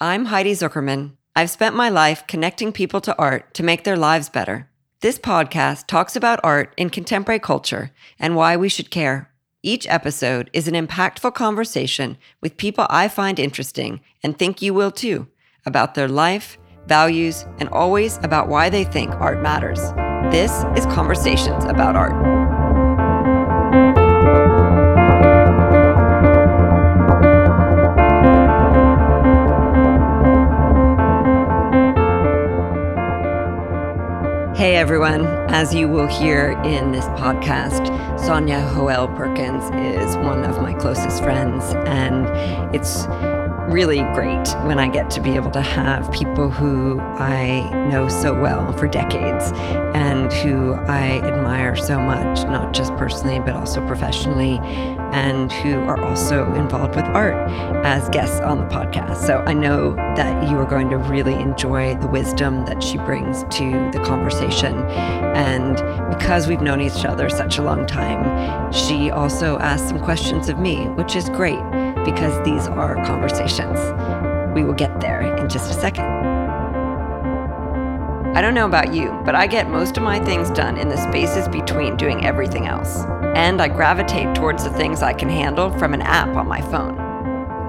I'm Heidi Zuckerman. I've spent my life connecting people to art to make their lives better. This podcast talks about art in contemporary culture and why we should care. Each episode is an impactful conversation with people I find interesting and think you will too about their life, values, and always about why they think art matters. This is Conversations About Art. Hey everyone, as you will hear in this podcast, Sonja Hoel Perkins is one of my closest friends, and it's really great when I get to be able to have people who I know so well for decades and who I admire so much, not just personally, but also professionally, and who are also involved with art as guests on the podcast. So I know that you are going to really enjoy the wisdom that she brings to the conversation. And because we've known each other such a long time, she also asked some questions of me, which is great because these are conversations. We will get there in just a second. I don't know about you, but I get most of my things done in the spaces between doing everything else. And I gravitate towards the things I can handle from an app on my phone.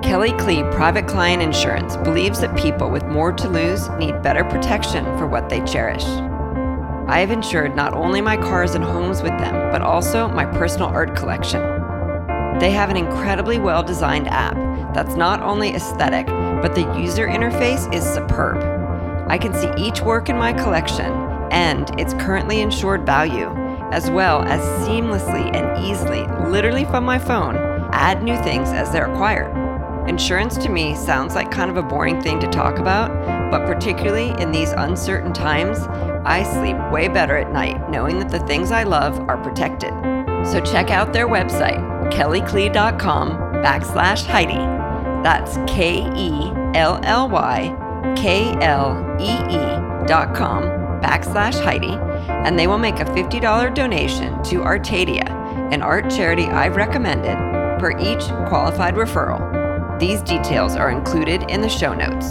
Kelly Klee Private Client Insurance believes that people with more to lose need better protection for what they cherish. I have insured not only my cars and homes with them, but also my personal art collection. They have an incredibly well designed app that's not only aesthetic, but the user interface is superb. I can see each work in my collection and its currently insured value, as well as seamlessly and easily, literally from my phone, add new things as they're acquired. Insurance to me sounds like kind of a boring thing to talk about, but particularly in these uncertain times, I sleep way better at night knowing that the things I love are protected. So check out their website, kellyklee.com backslash Heidi. That's K E L L Y K L E E dot com backslash Heidi, and they will make a $50 donation to Artadia, an art charity I've recommended, per each qualified referral. These details are included in the show notes.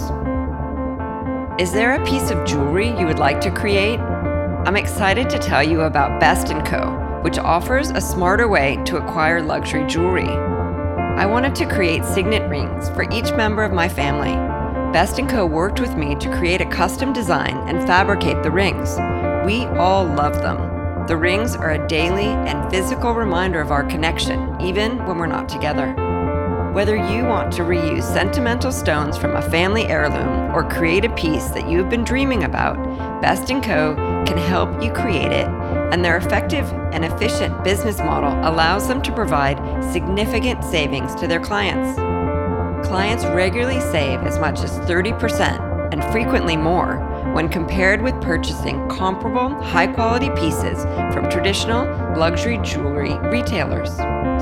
Is there a piece of jewelry you would like to create? I'm excited to tell you about Best & Co which offers a smarter way to acquire luxury jewelry. I wanted to create signet rings for each member of my family. Best & Co worked with me to create a custom design and fabricate the rings. We all love them. The rings are a daily and physical reminder of our connection, even when we're not together. Whether you want to reuse sentimental stones from a family heirloom or create a piece that you've been dreaming about, Best & Co can help you create it, and their effective and efficient business model allows them to provide significant savings to their clients. Clients regularly save as much as 30% and frequently more when compared with purchasing comparable high quality pieces from traditional luxury jewelry retailers.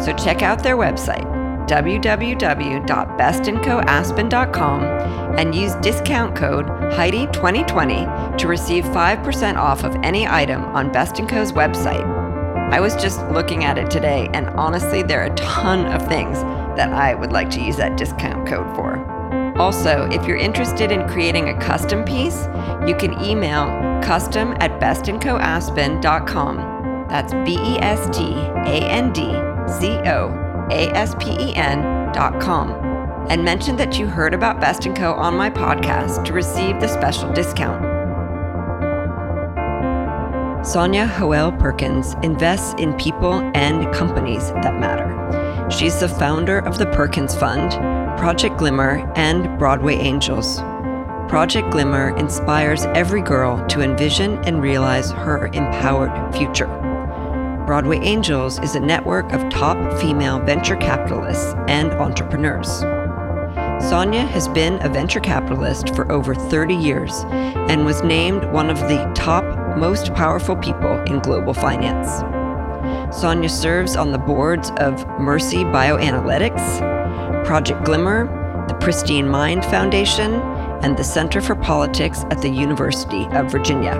So check out their website www.bestandcoaspen.com and use discount code Heidi2020 to receive 5% off of any item on Best & Co.'s website. I was just looking at it today, and honestly, there are a ton of things that I would like to use that discount code for. Also, if you're interested in creating a custom piece, you can email custom at bestandcoaspen.com. That's B E S T A N D C O aspen.com and mention that you heard about Best & Co. on my podcast to receive the special discount. Sonja Hoel Perkins invests in people and companies that matter. She's the founder of the Perkins Fund, Project Glimmer, and Broadway Angels. Project Glimmer inspires every girl to envision and realize her empowered future. Broadway Angels is a network of top female venture capitalists and entrepreneurs. Sonja has been a venture capitalist for over 30 years and was named one of the top most powerful people in global finance. Sonja serves on the boards of Mercy Bioanalytics, Project Glimmer, the Pristine Mind Foundation, and the Center for Politics at the University of Virginia.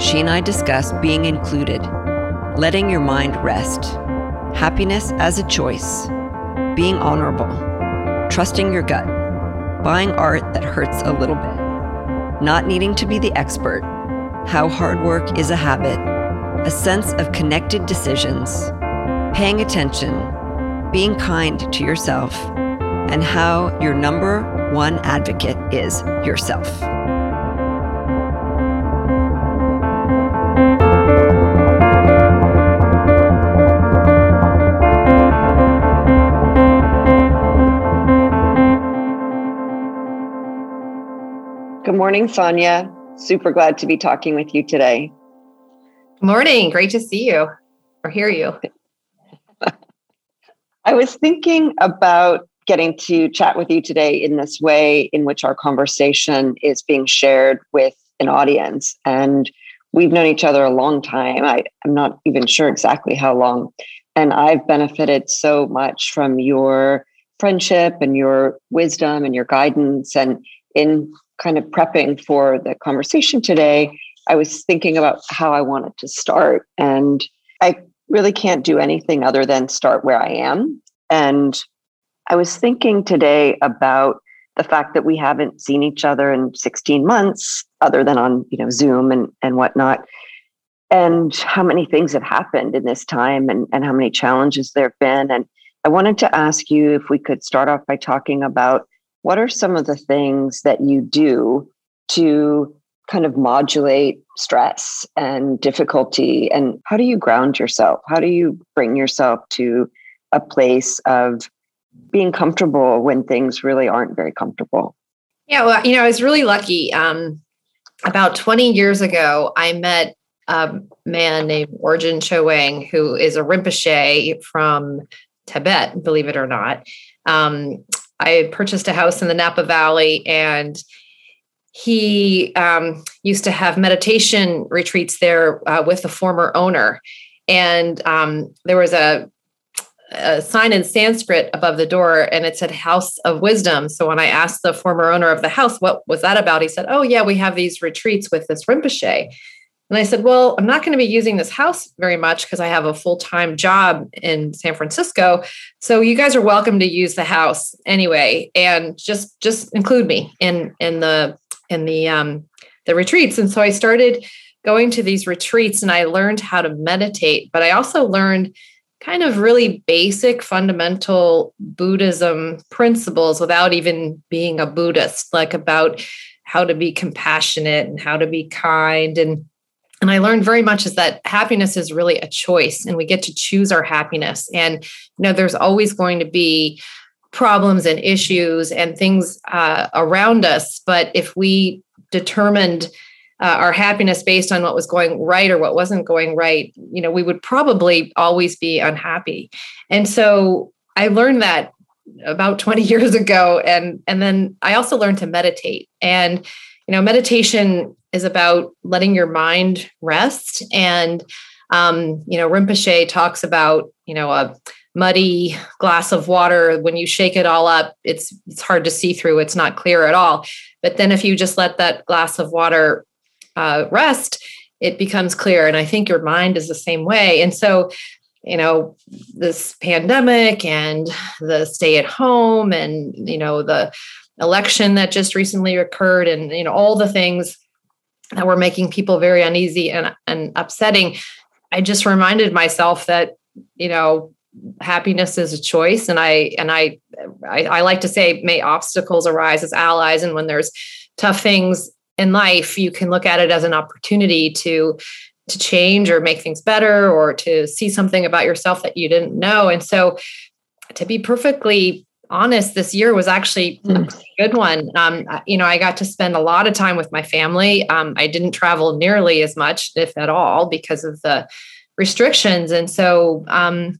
She and I discuss being included letting your mind rest, happiness as a choice, being honorable, trusting your gut, buying art that hurts a little bit, not needing to be the expert, how hard work is a habit, a sense of connected decisions, paying attention, being kind to yourself, and how your number one advocate is yourself. Good morning, Sonja. Super glad to be talking with you today. Morning. Great to see you or hear you. I was thinking about getting to chat with you today in this way in which our conversation is being shared with an audience. And we've known each other a long time. I, am not even sure exactly how long. And I've benefited so much from your friendship and your wisdom and your guidance. And in kind of prepping for the conversation today, I was thinking about how I wanted to start. And I really can't do anything other than start where I am. And I was thinking today about the fact that we haven't seen each other in 16 months, other than on you know Zoom and, and whatnot. And how many things have happened in this time and, and how many challenges there have been. And I wanted to ask you if we could start off by talking about what are some of the things that you do to kind of modulate stress and difficulty? And how do you ground yourself? How do you bring yourself to a place of being comfortable when things really aren't very comfortable? Yeah, well, you know, I was really lucky. Um, about 20 years ago, I met a man named Orgyen Chowang, who is a Rinpoche from Tibet, believe it or not. Um, I purchased a house in the Napa Valley and he um, used to have meditation retreats there uh, with the former owner. And um, there was a, a, sign in Sanskrit above the door and it said House of Wisdom. So when I asked the former owner of the house, what was that about? He said, Oh, yeah, we have these retreats with this Rinpoche. And I said, Well, I'm not going to be using this house very much because I have a full time job in San Francisco. So you guys are welcome to use the house anyway, and just just include me in in the in the um, the retreats. And so I started going to these retreats, and I learned how to meditate. But I also learned kind of really basic fundamental Buddhism principles without even being a Buddhist, like about how to be compassionate and how to be kind and and I learned very much is that happiness is really a choice and we get to choose our happiness. And, you know, there's always going to be problems and issues and things uh, around us. But if we determined uh, our happiness based on what was going right or what wasn't going right, you know, we would probably always be unhappy. And so I learned that about 20 years ago. And, and then I also learned to meditate. And, you know, meditation is about letting your mind rest. And, um, you know, Rinpoche talks about, you know, a muddy glass of water. When you shake it all up, it's it's hard to see through. It's not clear at all. But then if you just let that glass of water uh, rest, it becomes clear. And I think your mind is the same way. And so, you know, this pandemic and the stay at home and, you know, the election that just recently occurred and, you know, all the things that were making people very uneasy and, and upsetting, I just reminded myself that, you know, happiness is a choice. And I and I, I I like to say may obstacles arise as allies. And when there's tough things in life, you can look at it as an opportunity to to change or make things better or to see something about yourself that you didn't know. And so to be perfectly honest, this year was actually a hmm. good one. Um, you know, I got to spend a lot of time with my family. Um, I didn't travel nearly as much, if at all, because of the restrictions. And so, um,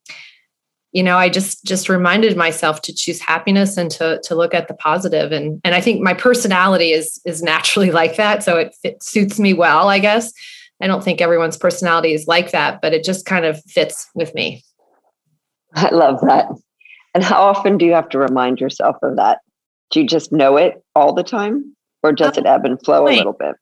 you know, I just just reminded myself to choose happiness and to to look at the. And and I think my personality is is naturally like that, so it, it suits me well. I guess I don't think everyone's personality is like that, but it just kind of fits with me. I love that. And how often do you have to remind yourself of that? Do you just know it all the time or does um, it ebb and flow a little bit?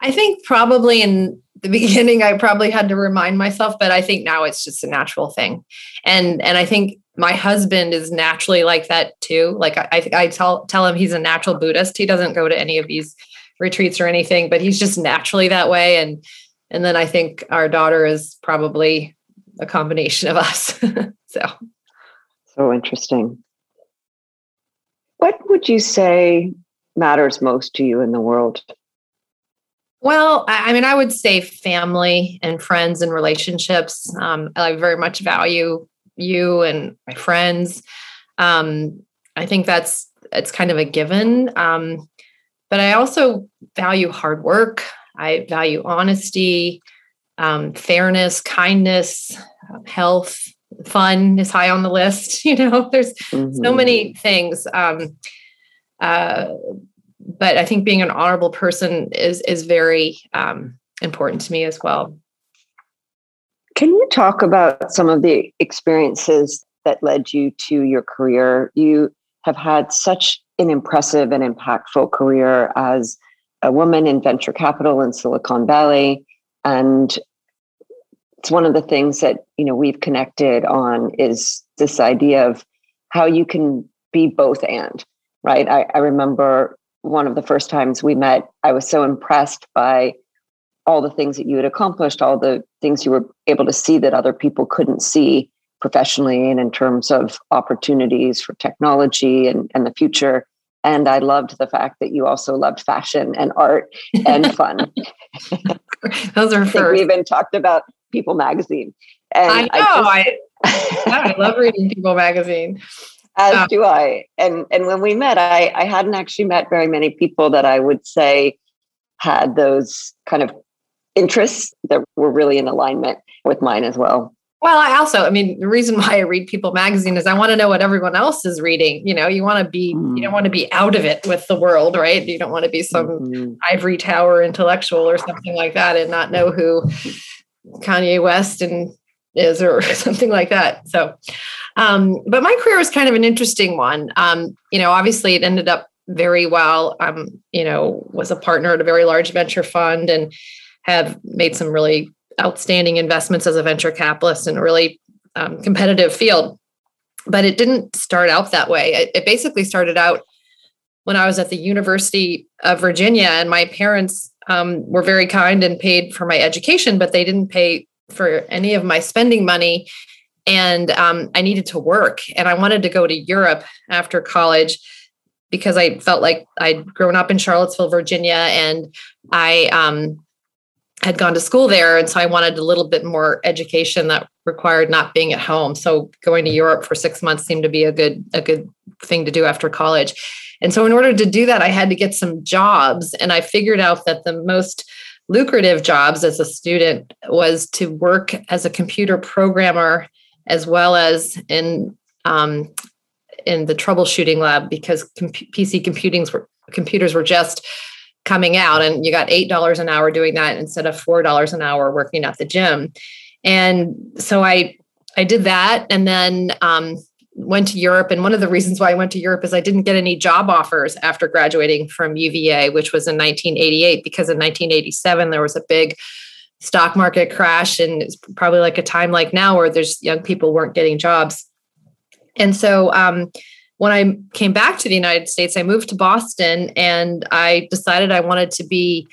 I think probably in the beginning I probably had to remind myself, but I think now it's just a natural thing. And and I think my husband is naturally like that too. Like I, I tell tell him he's a natural Buddhist. He doesn't go to any of these retreats or anything, but he's just naturally that way. And and then I think our daughter is probably a combination of us. so so interesting. What would you say matters most to you in the world? Well, I mean, I would say family and friends and relationships. Um, I very much value you and my friends. Um, I think that's it's kind of a given. Um, but I also value hard work. I value honesty, um, fairness, kindness, health, fun is high on the list. You know, there's mm-hmm. so many things. Um, uh, but I think being an honorable person is is very um, important to me as well. Can you talk about some of the experiences that led you to your career? You have had such an impressive and impactful career as a woman in venture capital in Silicon Valley. And it's one of the things that you know we've connected on is this idea of how you can be both and right I, I remember one of the first times we met, I was so impressed by all the things that you had accomplished, all the things you were able to see that other people couldn't see professionally and in terms of opportunities for technology and, and the future. And I loved the fact that you also loved fashion and art and fun. Those are first. We even talked about People Magazine. And I know. I, just, I, I love reading People Magazine as yeah. do I. And and when we met, I, I hadn't actually met very many people that I would say had those kind of interests that were really in alignment with mine as well. Well, I also, I mean, the reason why I read People magazine is I want to know what everyone else is reading. You know, you want to be, mm. you don't want to be out of it with the world, right? You don't want to be some mm-hmm. ivory tower intellectual or something like that and not know who Kanye West and is or something like that. So, um, but my career was kind of an interesting one. Um, you know, obviously it ended up very well. Um, you know, was a partner at a very large venture fund and have made some really outstanding investments as a venture capitalist in a really um, competitive field. But it didn't start out that way. It, it basically started out when I was at the University of Virginia, and my parents um, were very kind and paid for my education, but they didn't pay for any of my spending money and um, i needed to work and i wanted to go to europe after college because i felt like i'd grown up in charlottesville virginia and i um, had gone to school there and so i wanted a little bit more education that required not being at home. So going to europe for six months seemed to be a good a good thing to do after college. And so in order to do that i had to get some jobs and i figured out that the most lucrative jobs as a student was to work as a computer programmer as well as in um, in the troubleshooting lab because PC computings were computers were just coming out, and you got eight dollars an hour doing that instead of four dollars an hour working at the gym. And so I I did that, and then um, went to Europe. And one of the reasons why I went to Europe is I didn't get any job offers after graduating from UVA, which was in 1988, because in 1987 there was a big stock market crash. And it's probably like a time like now where there's young people weren't getting jobs. And so um, when I came back to the United States, I moved to Boston and I decided I wanted to be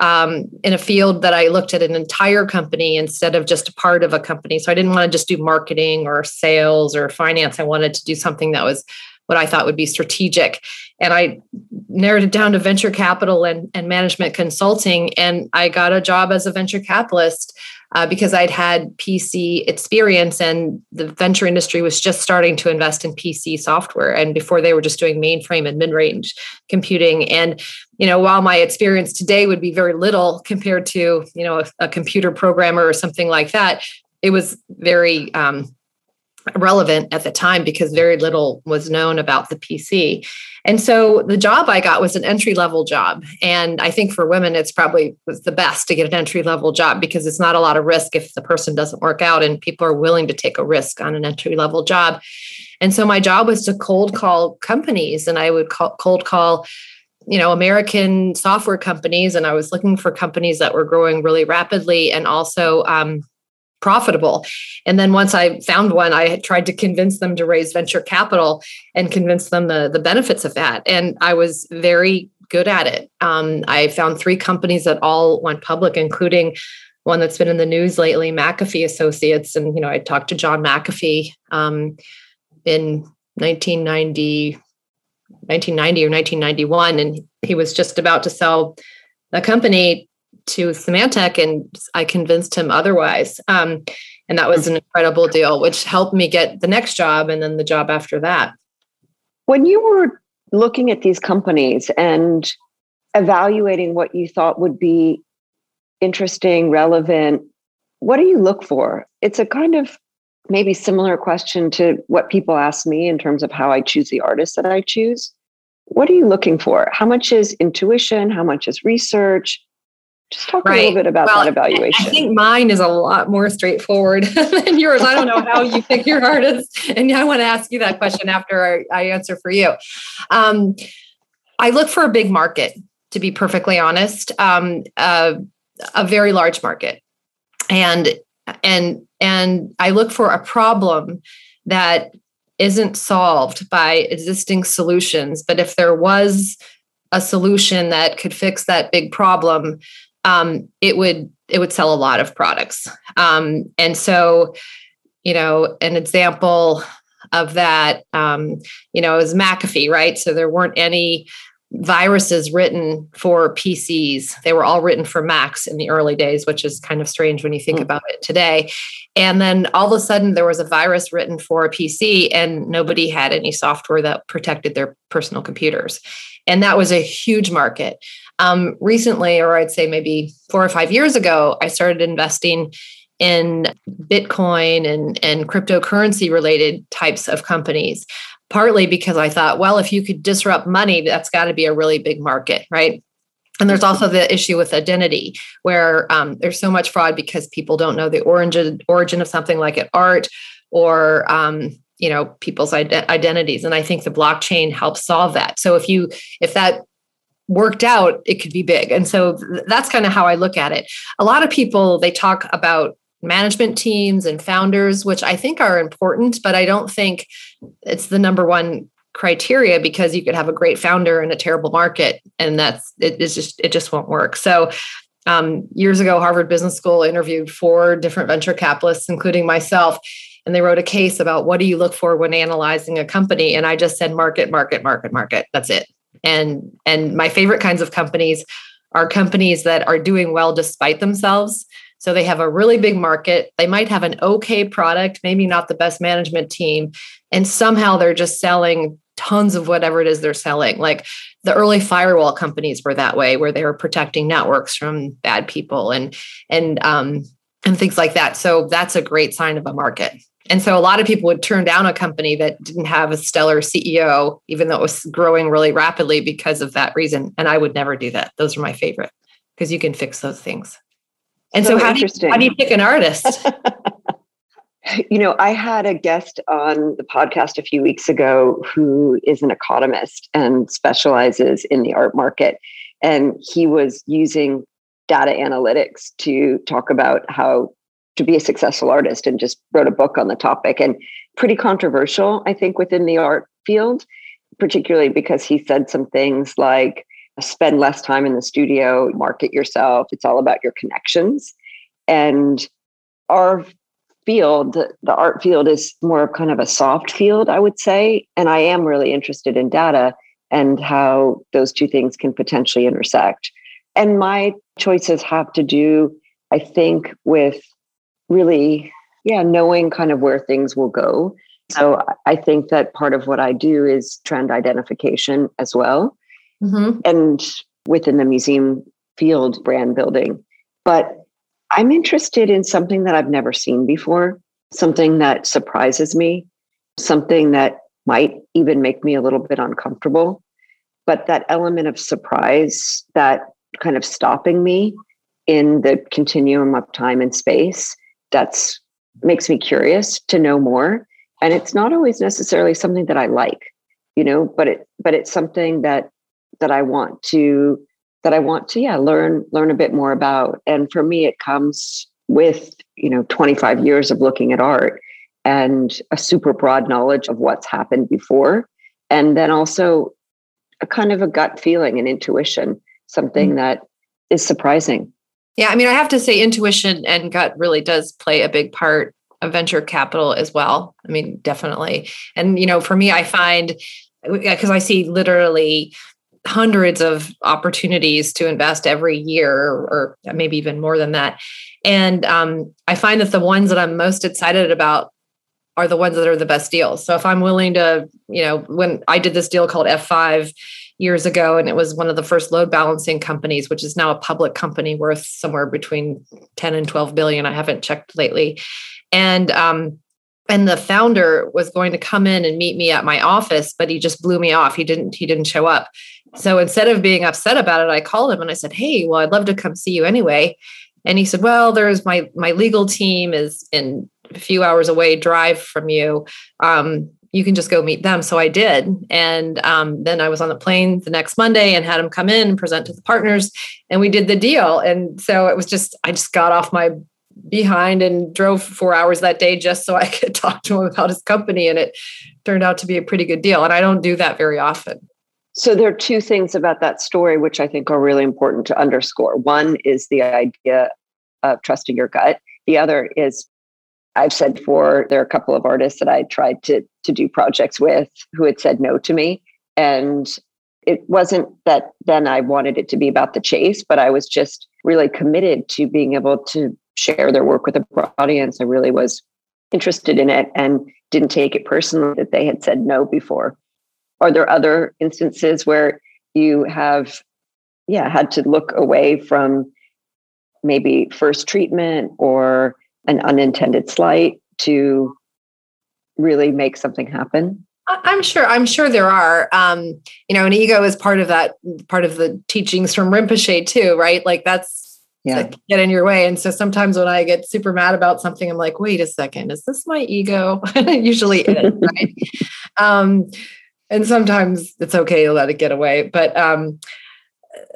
um, in a field that I looked at an entire company instead of just a part of a company. So I didn't want to just do marketing or sales or finance. I wanted to do something that was what I thought would be strategic. And I narrowed it down to venture capital and, and management consulting. And I got a job as a venture capitalist uh, because I'd had PC experience and the venture industry was just starting to invest in PC software. And before they were just doing mainframe and mid range computing. And, you know, while my experience today would be very little compared to, you know, a, a computer programmer or something like that, it was very, um, relevant at the time because very little was known about the PC. And so the job I got was an entry level job. And I think for women, it's probably was the best to get an entry level job because it's not a lot of risk if the person doesn't work out and people are willing to take a risk on an entry level job. And so my job was to cold call companies and I would call, cold call you know american software companies and i was looking for companies that were growing really rapidly and also um, profitable. And then once I found one, I tried to convince them to raise venture capital and convince them the, the benefits of that. And I was very good at it. Um, I found three companies that all went public, including one that's been in the news lately, McAfee Associates. And, you know, I talked to John McAfee um, in 1990, 1990 or 1991, and he was just about to sell a company to Symantec, and I convinced him otherwise. Um, and that was an incredible deal, which helped me get the next job and then the job after that. When you were looking at these companies and evaluating what you thought would be interesting, relevant, what do you look for? It's a kind of maybe similar question to what people ask me in terms of how I choose the artists that I choose. What are you looking for? How much is intuition? How much is research? Just talk right. a little bit about well, that evaluation. I think mine is a lot more straightforward than yours. I don't know how you pick your artists. And I want to ask you that question after I, answer for you. Um, I look for a big market, to be perfectly honest, um, uh, a very large market. And and and I look for a problem that isn't solved by existing solutions. But if there was a solution that could fix that big problem, um, it would it would sell a lot of products. Um, and so, you know, an example of that, um, you know, is McAfee, right? So there weren't any viruses written for PCs. They were all written for Macs in the early days, which is kind of strange when you think mm. about it today. And then all of a sudden, there was a virus written for a PC, and nobody had any software that protected their personal computers. And that was a huge market. Um, recently, or I'd say maybe four or five years ago, I started investing in Bitcoin and, and cryptocurrency related types of companies partly because I thought, well, if you could disrupt money, that's got to be a really big market, right? And there's also the issue with identity, where um, there's so much fraud because people don't know the origin origin of something like an art or um, you know people's ident- identities. And I think the blockchain helps solve that. So if you if that worked out, it could be big. And so th- that's kind of how I look at it. A lot of people they talk about management teams and founders, which I think are important, but I don't think it's the number one criteria because you could have a great founder in a terrible market and that's it is just it just won't work. So um, years ago, Harvard Business School interviewed four different venture capitalists, including myself, and they wrote a case about what do you look for when analyzing a company. And I just said market, market, market, market. That's it. And and my favorite kinds of companies are companies that are doing well despite themselves so they have a really big market. They might have an okay product, maybe not the best management team. And somehow they're just selling tons of whatever it is they're selling. Like the early firewall companies were that way, where they were protecting networks from bad people and and um, and things like that. So that's a great sign of a market. And so a lot of people would turn down a company that didn't have a stellar CEO, even though it was growing really rapidly because of that reason. And I would never do that. Those are my favorite because you can fix those things. And so, so how, do you, how do you pick an artist? you know, I had a guest on the podcast a few weeks ago who is an economist and specializes in the art market. And he was using data analytics to talk about how to be a successful artist and just wrote a book on the topic and pretty controversial, I think, within the art field, particularly because he said some things like, spend less time in the studio, market yourself. It's all about your connections. And our field, the art field, is more of kind of a soft field, I would say. And I am really interested in data and how those two things can potentially intersect. And my choices have to do, I think, with really, yeah, knowing kind of where things will go. So I think that part of what I do is trend identification as well mm-hmm. and within the museum field brand building. But I'm interested in something that I've never seen before, something that surprises me, something that might even make me a little bit uncomfortable. But that element of surprise, that kind of stopping me in the continuum of time and space, that's makes me curious to know more. And it's not always necessarily something that I like, you know, but it but it's something that that I want to that I want to yeah learn learn a bit more about. And for me, it comes with you know 25 years of looking at art and a super broad knowledge of what's happened before and then also a kind of a gut feeling and intuition something mm-hmm. that is surprising yeah i mean i have to say intuition and gut really does play a big part of venture capital as well. I mean definitely. And you know for me i find because i see literally hundreds of opportunities to invest every year or maybe even more than that. And um, i find that the ones that i'm most excited about are the ones that are the best deals. So if i'm willing to you know when i did this deal called f5 years ago and it was one of the first load balancing companies which is now a public company worth somewhere between 10 and 12 billion i haven't checked lately and um, and the founder was going to come in and meet me at my office but he just blew me off he didn't he didn't show up so instead of being upset about it, I called him and I said, "Hey, well, I'd love to come see you anyway." And he said, "Well, there's my my legal team is in a few hours away drive from you. Um, you can just go meet them." So I did, and um, then I was on the plane the next Monday and had him come in and present to the partners, and we did the deal. And so it was just I just got off my behind and drove four hours that day just so I could talk to him about his company, and it turned out to be a pretty good deal. And I don't do that very often. So there are two things about that story which I think are really important to underscore. One is the idea of trusting your gut. The other is I've said before there are a couple of artists that I tried to to do projects with who had said no to me and it wasn't that then I wanted it to be about the chase, but I was just really committed to being able to share their work with a broad audience. I really was interested in it and didn't take it personally that they had said no before. Are there other instances where you have, yeah, had to look away from maybe first treatment or an unintended slight to really make something happen? I'm sure. I'm sure there are. Um, you know, an ego is part of that, part of the teachings from Rinpoche too, right? Like that's yeah. get in your way. And so sometimes when I get super mad about something, I'm like, wait a second, is this my ego? Usually it is, right? um, and sometimes it's okay to let it get away but um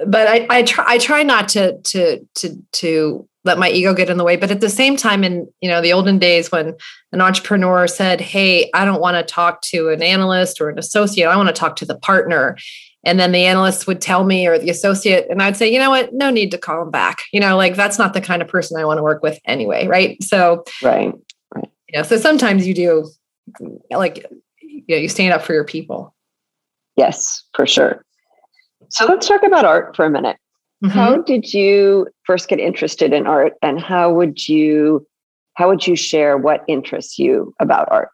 but i i try i try not to to to to let my ego get in the way. But at the same time in you know the olden days when an entrepreneur said hey i don't want to talk to an analyst or an associate i want to talk to the partner. And then the analyst would tell me or the associate and i'd say you know what? No need to call him back. You know like that's not the kind of person i want to work with anyway right? So right right. you know so sometimes you do like you know, you stand up for your people. Yes, for sure. So oh. let's talk about art for a minute. Mm-hmm. How did you first get interested in art and how would you how would you share what interests you about art?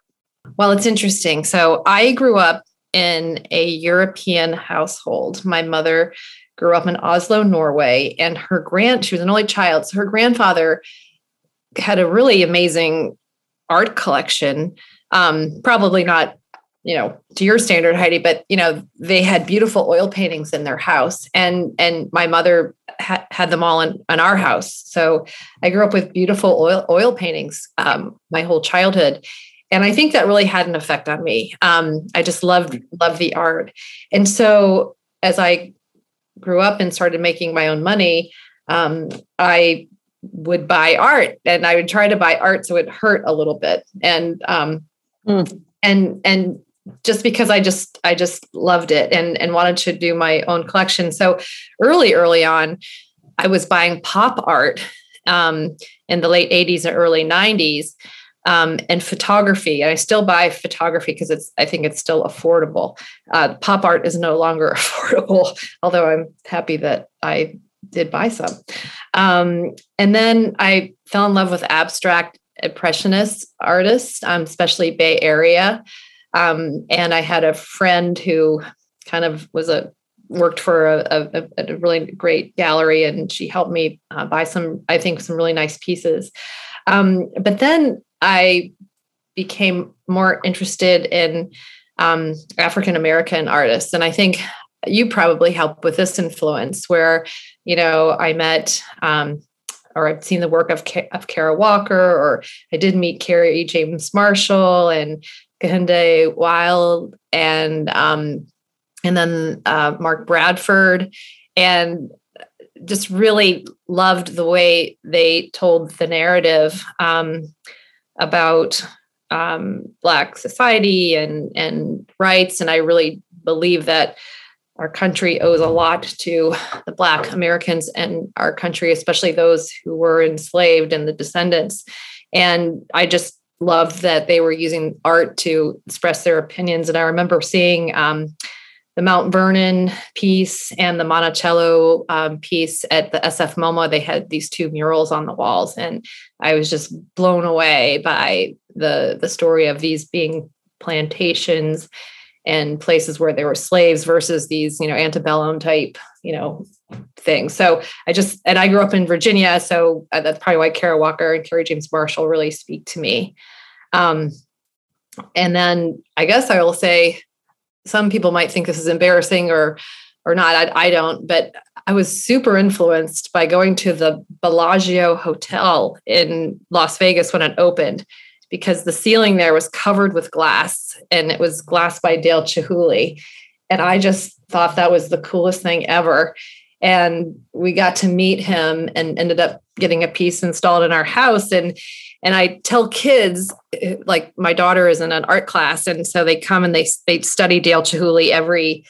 Well, it's interesting. So I grew up in a European household. My mother grew up in Oslo, Norway, and her grand she was an only child. So her grandfather had a really amazing art collection. Um, probably not you know to your standard heidi but you know they had beautiful oil paintings in their house and and my mother ha- had them all in, in our house. So i grew up with beautiful oil oil paintings um, my whole childhood. And i think that really had an effect on me. Um, i just loved loved the art. And so as i grew up and started making my own money um, i would buy art and i would try to buy art so it hurt a little bit. And um, mm. and and just because I just I just loved it and and wanted to do my own collection. So early early on, I was buying pop art um, in the late '80s and early '90s, um, and photography. And I still buy photography because it's I think it's still affordable. Uh, pop art is no longer affordable, although I'm happy that I did buy some. Um, and then I fell in love with abstract impressionist artists, um, especially Bay Area. Um, and I had a friend who kind of was a worked for a, a, a really great gallery, and she helped me uh, buy some, I think, some really nice pieces. Um, but then I became more interested in um, African American artists, and I think you probably helped with this influence, where you know I met um, or I've seen the work of, of Kara Walker, or I did meet Kerry James Marshall and Kehinde Wiley and um, and then uh, Mark Bradford, and just really loved the way they told the narrative um, about um, Black society and and rights, and I really believe that our country owes a lot to the Black Americans and our country, especially those who were enslaved and the descendants. And I just loved that they were using art to express their opinions. And I remember seeing um, the Mount Vernon piece and the Monticello um, piece at the SF MoMA. They had these two murals on the walls, and I was just blown away by the the story of these being plantations and places where there were slaves versus these, you know, antebellum type, you know, things. So I just and I grew up in Virginia, so uh, that's probably why Kara Walker and Kerry James Marshall really speak to me. Um, and then I guess I will say some people might think this is embarrassing or or not. I, I don't, but I was super influenced by going to the Bellagio Hotel in Las Vegas when it opened because the ceiling there was covered with glass and it was glass by Dale Chihuly. And I just thought that was the coolest thing ever. And we got to meet him and ended up getting a piece installed in our house. And and I tell kids, like my daughter is in an art class, and so they come and they they study Dale Chihuly every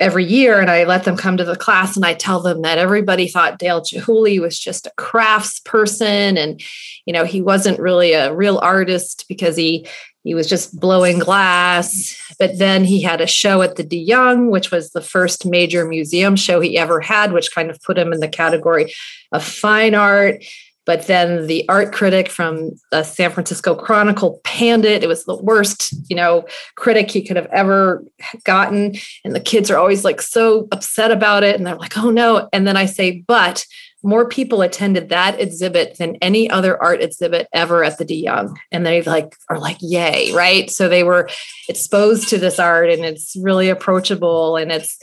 every year and I let them come to the class and I tell them that everybody thought Dale Chihuly was just a crafts person and you know he wasn't really a real artist because he he was just blowing glass. But then he had a show at the De Young which was the first major museum show he ever had which kind of put him in the category of fine art but then the art critic from the San Francisco Chronicle panned it. It was the worst, you know, critic he could have ever gotten. And the kids are always like so upset about it. And they're like, oh no. And then I say, but more people attended that exhibit than any other art exhibit ever at the De Young. And they like are like, yay, right? So they were exposed to this art and it's really approachable and it's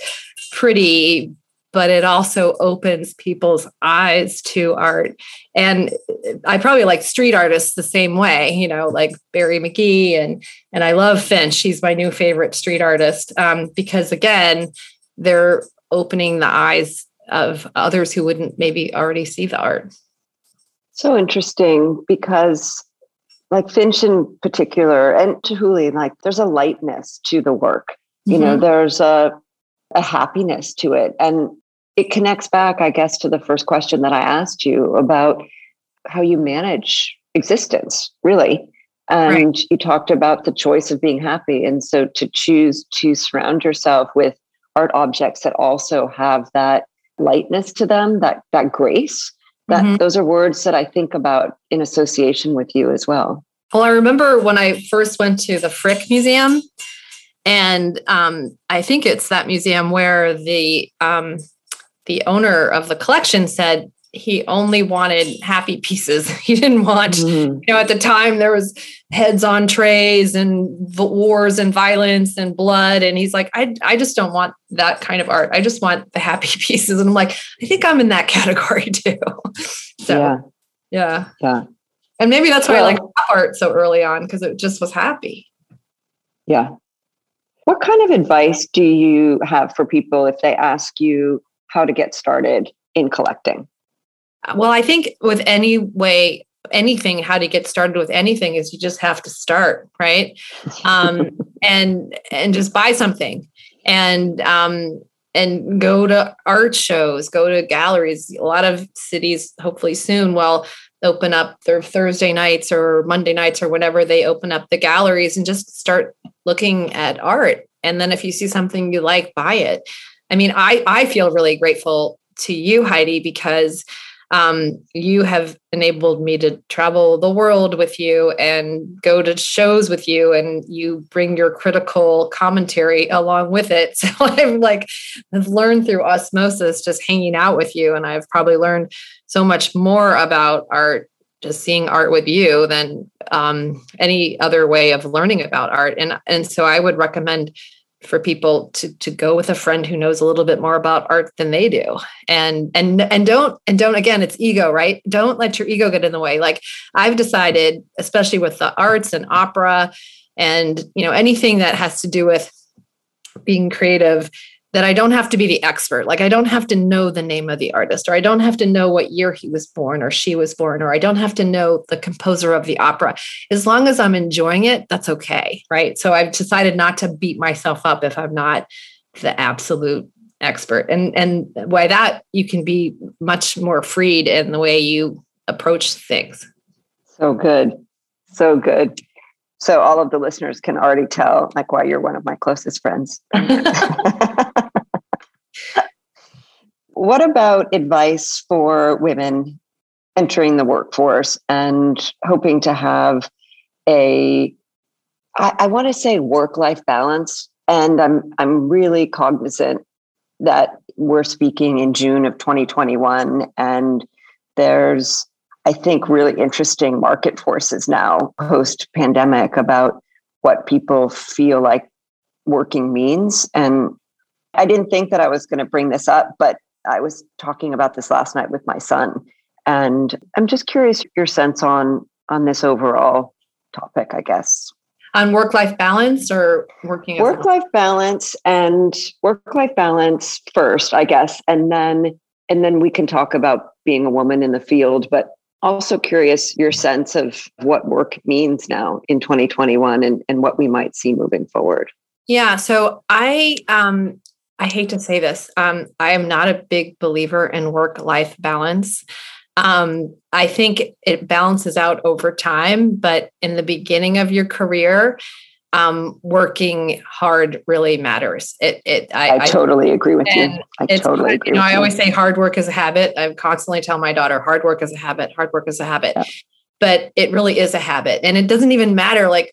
pretty but it also opens people's eyes to art. And I probably like street artists the same way, you know, like Barry McGee and and I love Finch. She's my new favorite street artist um, because again, they're opening the eyes of others who wouldn't maybe already see the art. So interesting because like Finch in particular and Chihuly, like there's a lightness to the work. You mm-hmm. know, there's a a happiness to it. And it connects back, I guess, to the first question that I asked you about how you manage existence, really. And right. you talked about the choice of being happy. And so to choose to surround yourself with art objects that also have that lightness to them, that that grace, that mm-hmm. those are words that I think about in association with you as well. Well, I remember when I first went to the Frick Museum, and um, I think it's that museum where the um, the owner of the collection said he only wanted happy pieces. He didn't want, mm-hmm. you know, at the time there was heads on trays and wars and violence and blood. And he's like, I, I just don't want that kind of art. I just want the happy pieces. And I'm like, I think I'm in that category too. so yeah. yeah. Yeah. And maybe that's why well, I like art so early on because it just was happy. Yeah. What kind of advice do you have for people if they ask you how to get started in collecting? Well, I think with any way, anything, how to get started with anything is you just have to start, right? Um, and and just buy something and um, and go to art shows, go to galleries. A lot of cities, hopefully soon, will open up their Thursday nights or Monday nights or whenever they open up the galleries and just start looking at art. And then if you see something you like, buy it. I mean, I I feel really grateful to you, Heidi, because um, you have enabled me to travel the world with you and go to shows with you, and you bring your critical commentary along with it. So I've like I've learned through osmosis just hanging out with you, and I've probably learned so much more about art just seeing art with you than um, any other way of learning about art. And and so I would recommend for people to to go with a friend who knows a little bit more about art than they do. And and and don't and don't again it's ego right? Don't let your ego get in the way. Like i've decided especially with the arts and opera and you know anything that has to do with being creative that I don't have to be the expert. Like I don't have to know the name of the artist, or I don't have to know what year he was born or she was born, or I don't have to know the composer of the opera. As long as I'm enjoying it, that's okay. Right. So I've decided not to beat myself up if I'm not the absolute expert. And and by that you can be much more freed in the way you approach things. So good. So good. So all of the listeners can already tell like why you're one of my closest friends. what about advice for women entering the workforce and hoping to have a I, I want to say work-life balance. And I'm I'm really cognizant that we're speaking in June of 2021 and there's I think, really interesting market forces now post pandemic about what people feel like working means. And I didn't think that I was going to bring this up, but I was talking about this last night with my son. And I'm just curious your sense on on this overall topic, I guess. On work life balance or working work life balance and work life balance first, I guess, and then and then we can talk about being a woman in the field. But also curious your sense of what work means now in 2021 and, and what we might see moving forward. Yeah. So I um I hate to say this. Um, I am not a big believer in work-life balance. Um, I think it balances out over time, but in the beginning of your career, um, working hard really matters. It, it I, I totally I, agree with you. I totally agree. You know, I always say hard work is a habit. I constantly tell my daughter, hard work is a habit. Hard work is a habit. Yeah. But it really is a habit, and it doesn't even matter. Like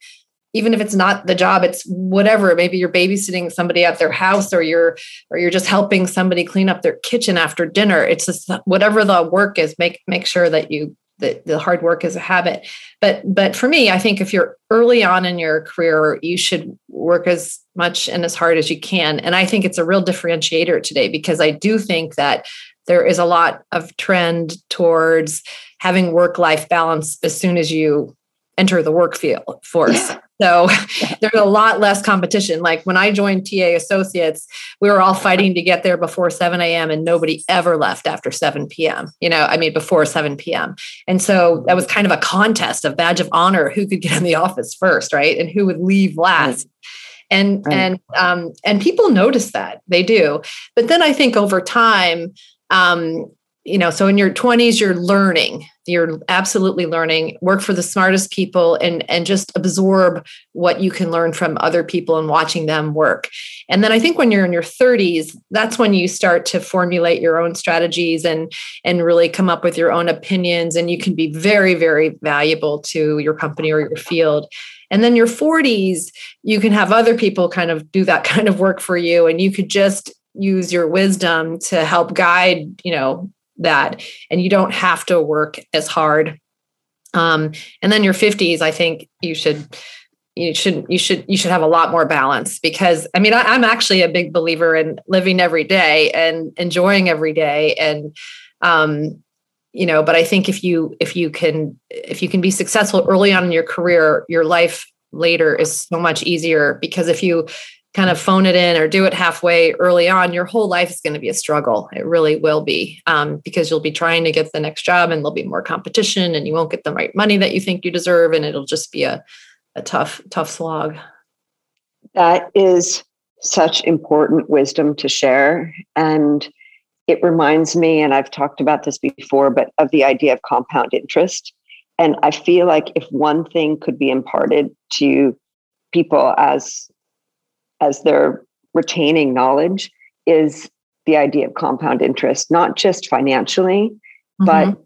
even if it's not the job it's whatever. Maybe you're babysitting somebody at their house or you're or you're just helping somebody clean up their kitchen after dinner. It's just whatever the work is make make sure that you the, the hard work is a habit. But but for me i think if you're early on in your career you should work as much and as hard as you can. And i think it's a real differentiator today because i do think that there is a lot of trend towards having work life balance as soon as you enter the work field force so there's a lot less competition. Like when I joined TA Associates, we were all fighting to get there before 7 a.m. and nobody ever left after 7 p.m. You know, I mean, before 7 p.m. And so that was kind of a contest, a badge of honor, who could get in the office first, right? And who would leave last. Right. And right. and um, and people notice that they do. But then I think over time, um, you know, so in your 20s, you're learning you're absolutely learning. Work for the smartest people and and just absorb what you can learn from other people and watching them work. And then i think when you're in your 30s that's when you start to formulate your own strategies and and really come up with your own opinions. And you can be very very valuable to your company or your field. And then your 40s you can have other people kind of do that kind of work for you. And you could just use your wisdom to help guide you know that and you don't have to work as hard. Um, and then your 50s i think you should you should you should you should have a lot more balance because i mean I, am actually a big believer in living every day and enjoying every day and um, you know but i think if you if you can if you can be successful early on in your career your life later is so much easier because if you kind of phone it in or do it halfway early on, your whole life is going to be a struggle. It really will be um, because you'll be trying to get the next job and there'll be more competition and you won't get the right money that you think you deserve. And it'll just be a, a tough, tough slog. That is such important wisdom to share. And it reminds me, and I've talked about this before, but of the idea of compound interest. And I feel like if one thing could be imparted to people as as they're retaining knowledge is the idea of compound interest, not just financially, mm-hmm. but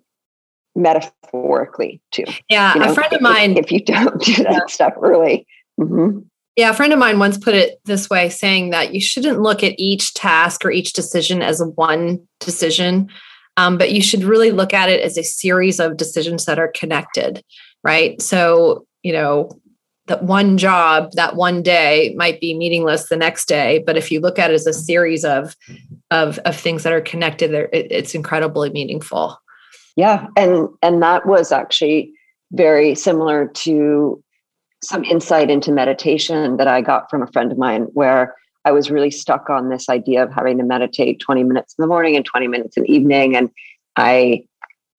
metaphorically too. Yeah, you know, a friend of mine. If, if you don't do that yeah. stuff early. Mm-hmm. Yeah, a friend of mine once put it this way, saying that you shouldn't look at each task or each decision as one decision, um, but you should really look at it as a series of decisions that are connected, right? So, you know, that one job that one day might be meaningless the next day but if you look at it as a series of of, of things that are connected it, it's incredibly meaningful yeah and and that was actually very similar to some insight into meditation that i got from a friend of mine where I was really stuck on this idea of having to meditate 20 minutes in the morning and 20 minutes in the evening. And I,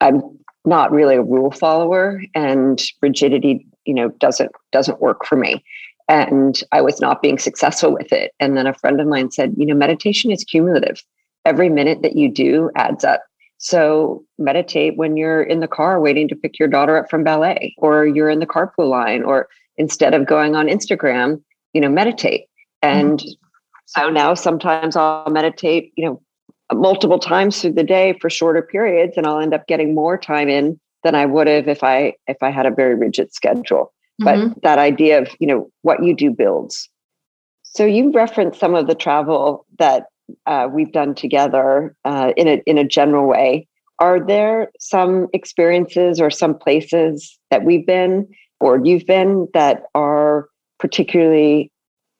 I'm not really a rule follower and rigidity, you know, doesn't, doesn't work for me. And I was not being successful with it. And then a friend of mine said, you know, meditation is cumulative. Every minute that you do adds up. So meditate when you're in the car waiting to pick your daughter up from ballet, or you're in the carpool line, or instead of going on Instagram, you know, meditate. And mm-hmm. so now sometimes I'll meditate, you know, multiple times through the day for shorter periods, and I'll end up getting more time in than I would have if I if I had a very rigid schedule. Mm-hmm. But that idea of, you know, what you do builds. So you referenced some of the travel that uh, we've done together uh, in a in a general way. Are there some experiences or some places that we've been or you've been that are particularly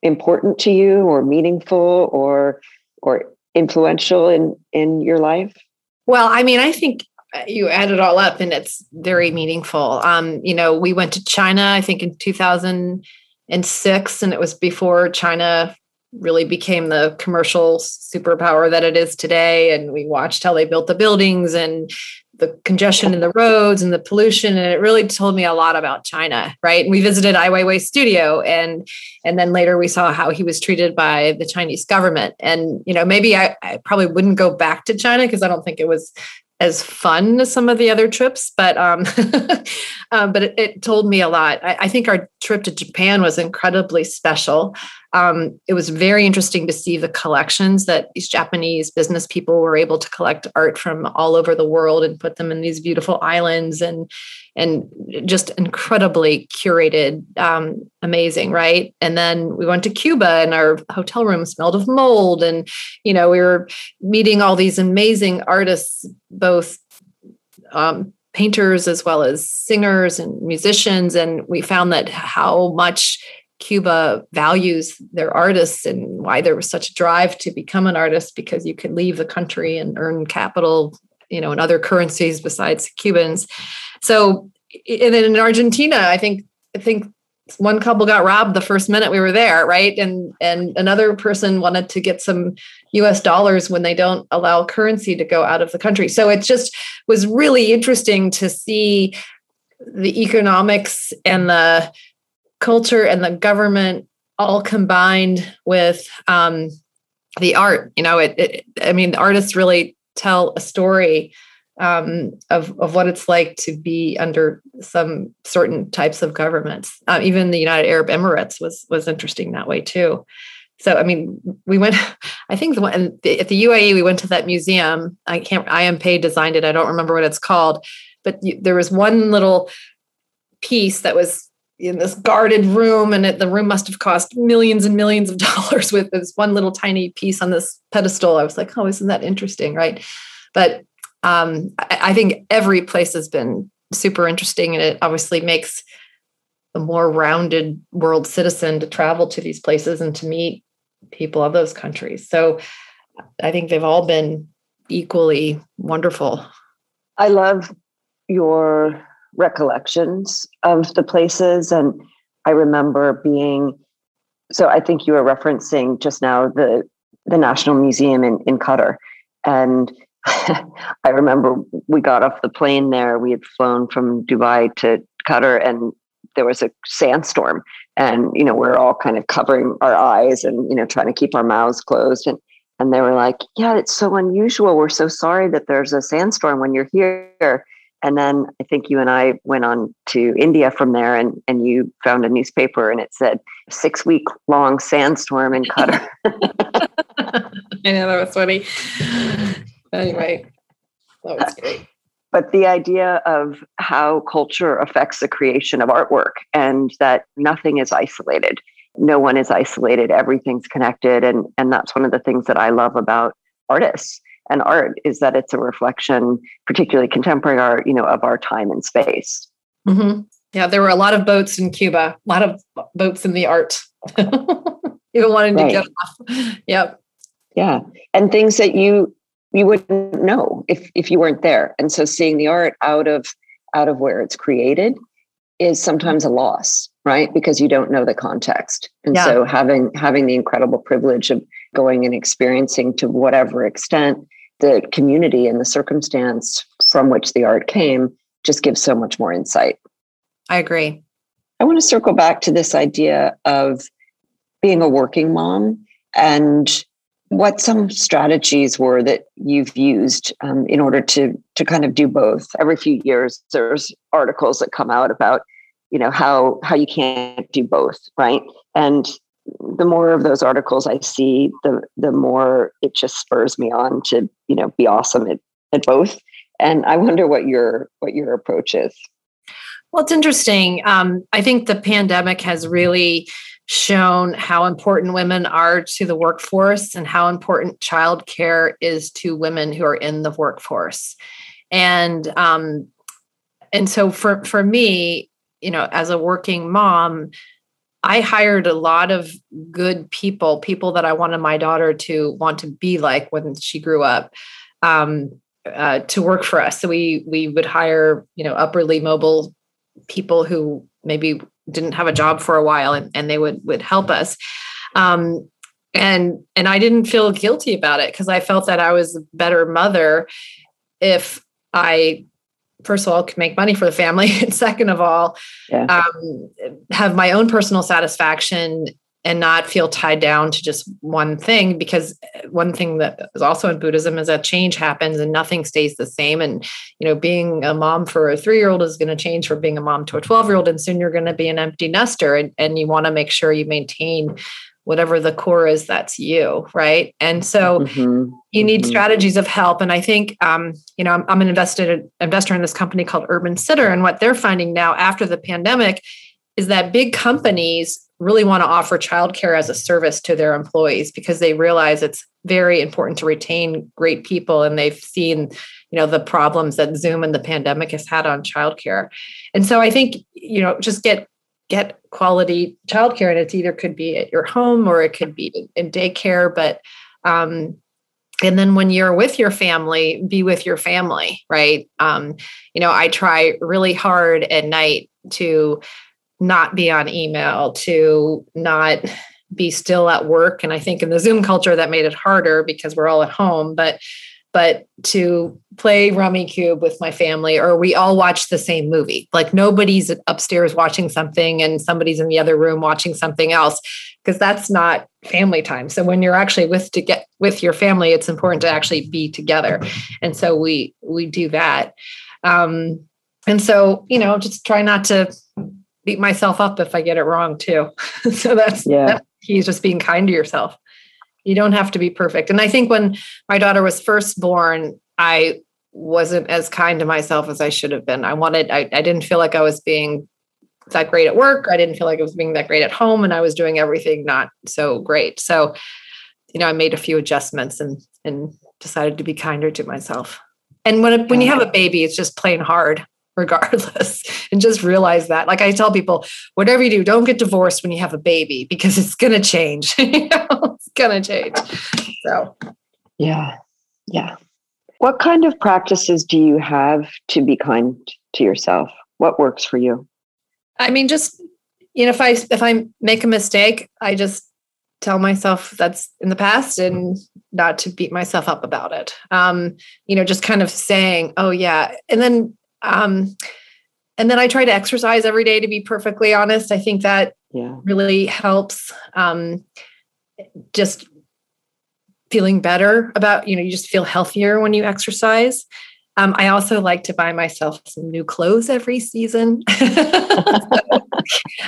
important to you or meaningful or or influential in in your life? Well, I mean, I think you add it all up and it's very meaningful. Um, you know, we went to China, I think in 2006, and it was before China really became the commercial superpower that it is today. And we watched how they built the buildings and the congestion in the roads and the pollution and it really told me a lot about china right and we visited ai weiwei's studio and and then later we saw how he was treated by the chinese government and you know maybe i, I probably wouldn't go back to china because i don't think it was as fun as some of the other trips, but um, um but it, it, told me a lot. I, I, think our trip to Japan was incredibly special. Um, it was very interesting to see the collections that these Japanese business people were able to collect art from all over the world and put them in these beautiful islands and and just incredibly curated, um, amazing, right? And then we went to Cuba and our hotel room smelled of mold. And, you know, we were meeting all these amazing artists, both um, painters as well as singers and musicians. And we found that how much Cuba values their artists and why there was such a drive to become an artist because you could leave the country and earn capital, you know, in other currencies besides Cubans. So, and then in Argentina, I think I think one couple got robbed the first minute we were there, right? And and another person wanted to get some US dollars when they don't allow currency to go out of the country. So it just was really interesting to see the economics and the culture and the government all combined with um, the art. You know, it, it I mean, artists really tell a story um, of, of what it's like to be under some certain types of governments. Uh, even the United Arab Emirates was was interesting that way too. So I mean, we went. I think the one at the UAE we went to that museum. I can't. I.M. Pei designed it. I don't remember what it's called, but there was one little piece that was in this guarded room, and it, the room must have cost millions and millions of dollars with this one little tiny piece on this pedestal. I was like, oh, isn't that interesting, right? But um, I, I think every place has been super interesting, and it obviously makes a more rounded world citizen to travel to these places and to meet people of those countries. So I think they've all been equally wonderful. I love your recollections of the places. And I remember being so I think you were referencing just now the the National Museum in, in Qatar. And I remember we got off the plane there. We had flown from Dubai to Qatar, and there was a sandstorm. And you know, we're all kind of covering our eyes and you know trying to keep our mouths closed. And and they were like, "Yeah, it's so unusual. We're so sorry that there's a sandstorm when you're here." And then I think you and I went on to India from there, and and you found a newspaper, and it said six week long sandstorm in Qatar. I know that was funny. Anyway, that was great. But the idea of how culture affects the creation of artwork and that nothing is isolated. No one is isolated, everything's connected. And, and that's one of the things that I love about artists and art is that it's a reflection, particularly contemporary art, you know, of our time and space. Mm-hmm. Yeah, there were a lot of boats in Cuba, a lot of boats in the art. Even wanting right. to get off. Yep. Yeah. And things that you you wouldn't know if if you weren't there and so seeing the art out of out of where it's created is sometimes a loss, right? Because you don't know the context. And Yeah. so having having the incredible privilege of going and experiencing to whatever extent the community and the circumstance from which the art came just gives so much more insight. I agree. I want to circle back to this idea of being a working mom and what some strategies were that you've used um, in order to to kind of do both. Every few years, there's articles that come out about you know how how you can't do both, right? And the more of those articles I see, the the more it just spurs me on to you know be awesome at, at both. And I wonder what your what your approach is. Well, it's interesting. Um, I think the pandemic has really shown how important women are to the workforce and how important childcare is to women who are in the workforce. And um, and so for for me, you know, as a working mom, I hired a lot of good people, people that I wanted my daughter to want to be like when she grew up. Um, uh, to work for us. So we we would hire, you know, upperly mobile people who maybe didn't have a job for a while and, and they would would help us. Um, and and I didn't feel guilty about it because I felt that I was a better mother if I first of all could make money for the family and second of all Yeah. um, have my own personal satisfaction and not feel tied down to just one thing because one thing that is also in buddhism is that change happens and nothing stays the same and you know being a mom for a three year old is going to change from being a mom to a 12 year old and soon you're going to be an empty nester and, and you want to make sure you maintain whatever the core is that's you right? And so Mhm. you need Mhm. strategies of help. And i think um, you know i'm, I'm an invested investor in this company called UrbanSitter. And what they're finding now after the pandemic is that big companies really want to offer childcare as a service to their employees because they realize it's very important to retain great people. And they've seen you know the problems that zoom and the pandemic has had on childcare. And so i think you know just get get quality childcare and it's either could be at your home or it could be in daycare but um, and then when you're with your family be with your family right? Um, you know i try really hard at night to not be on email to not be still at work and i think in the zoom culture that made it harder because we're all at home but but to play Rummikub with my family or we all watch the same movie. Like nobody's upstairs watching something and somebody's in the other room watching something else because that's not family time. So when you're actually with to get with your family it's important to actually be together. And so we we do that. Um and so you know just try not to beat myself up if i get it wrong too. So that's Yeah. that's he's just being kind to yourself you don't have to be perfect. And i think when my daughter was first born i wasn't as kind to myself as i should have been. I wanted i, I didn't feel like i was being that great at work. I didn't feel like i was being that great at home and i was doing everything not so great. So you know i made a few adjustments and and decided to be kinder to myself. And when it, when you have a baby it's just plain hard regardless and just realize that like i tell people whatever you do don't get divorced when you have a baby because it's going to change you know, it's going to change so Yeah. Yeah. What kind of practices do you have to be kind to yourself? What works for you? i mean just you know if i if i make a mistake i just tell myself that's in the past and not to beat myself up about it um you know just kind of saying oh yeah and then um and then i try to exercise every day to be perfectly honest. I think that Yeah. really helps um, just feeling better about you know you just feel healthier when you exercise. Um, i also like to buy myself some new clothes every season.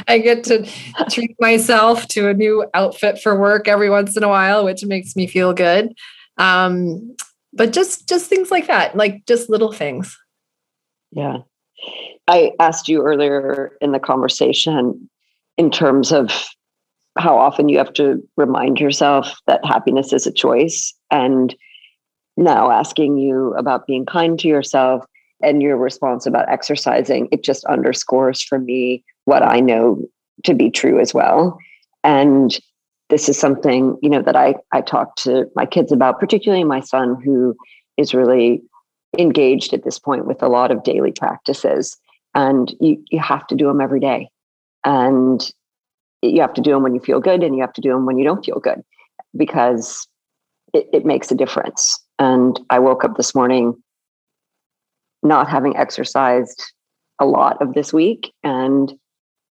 I get to treat myself to a new outfit for work every once in a while which makes me feel good. Um, but just just things like that like just little things Yeah. I asked you earlier in the conversation in terms of how often you have to remind yourself that happiness is a choice. And now asking you about being kind to yourself and your response about exercising, it just underscores for me what I know to be true as well. And this is something, you know, that I, I talk to my kids about, particularly my son, who is really engaged at this point with a lot of daily practices. and you, you have to do them every day. And you have to do them when you feel good and you have to do them when you don't feel good because it, it makes a difference. And I woke up this morning not having exercised a lot of this week and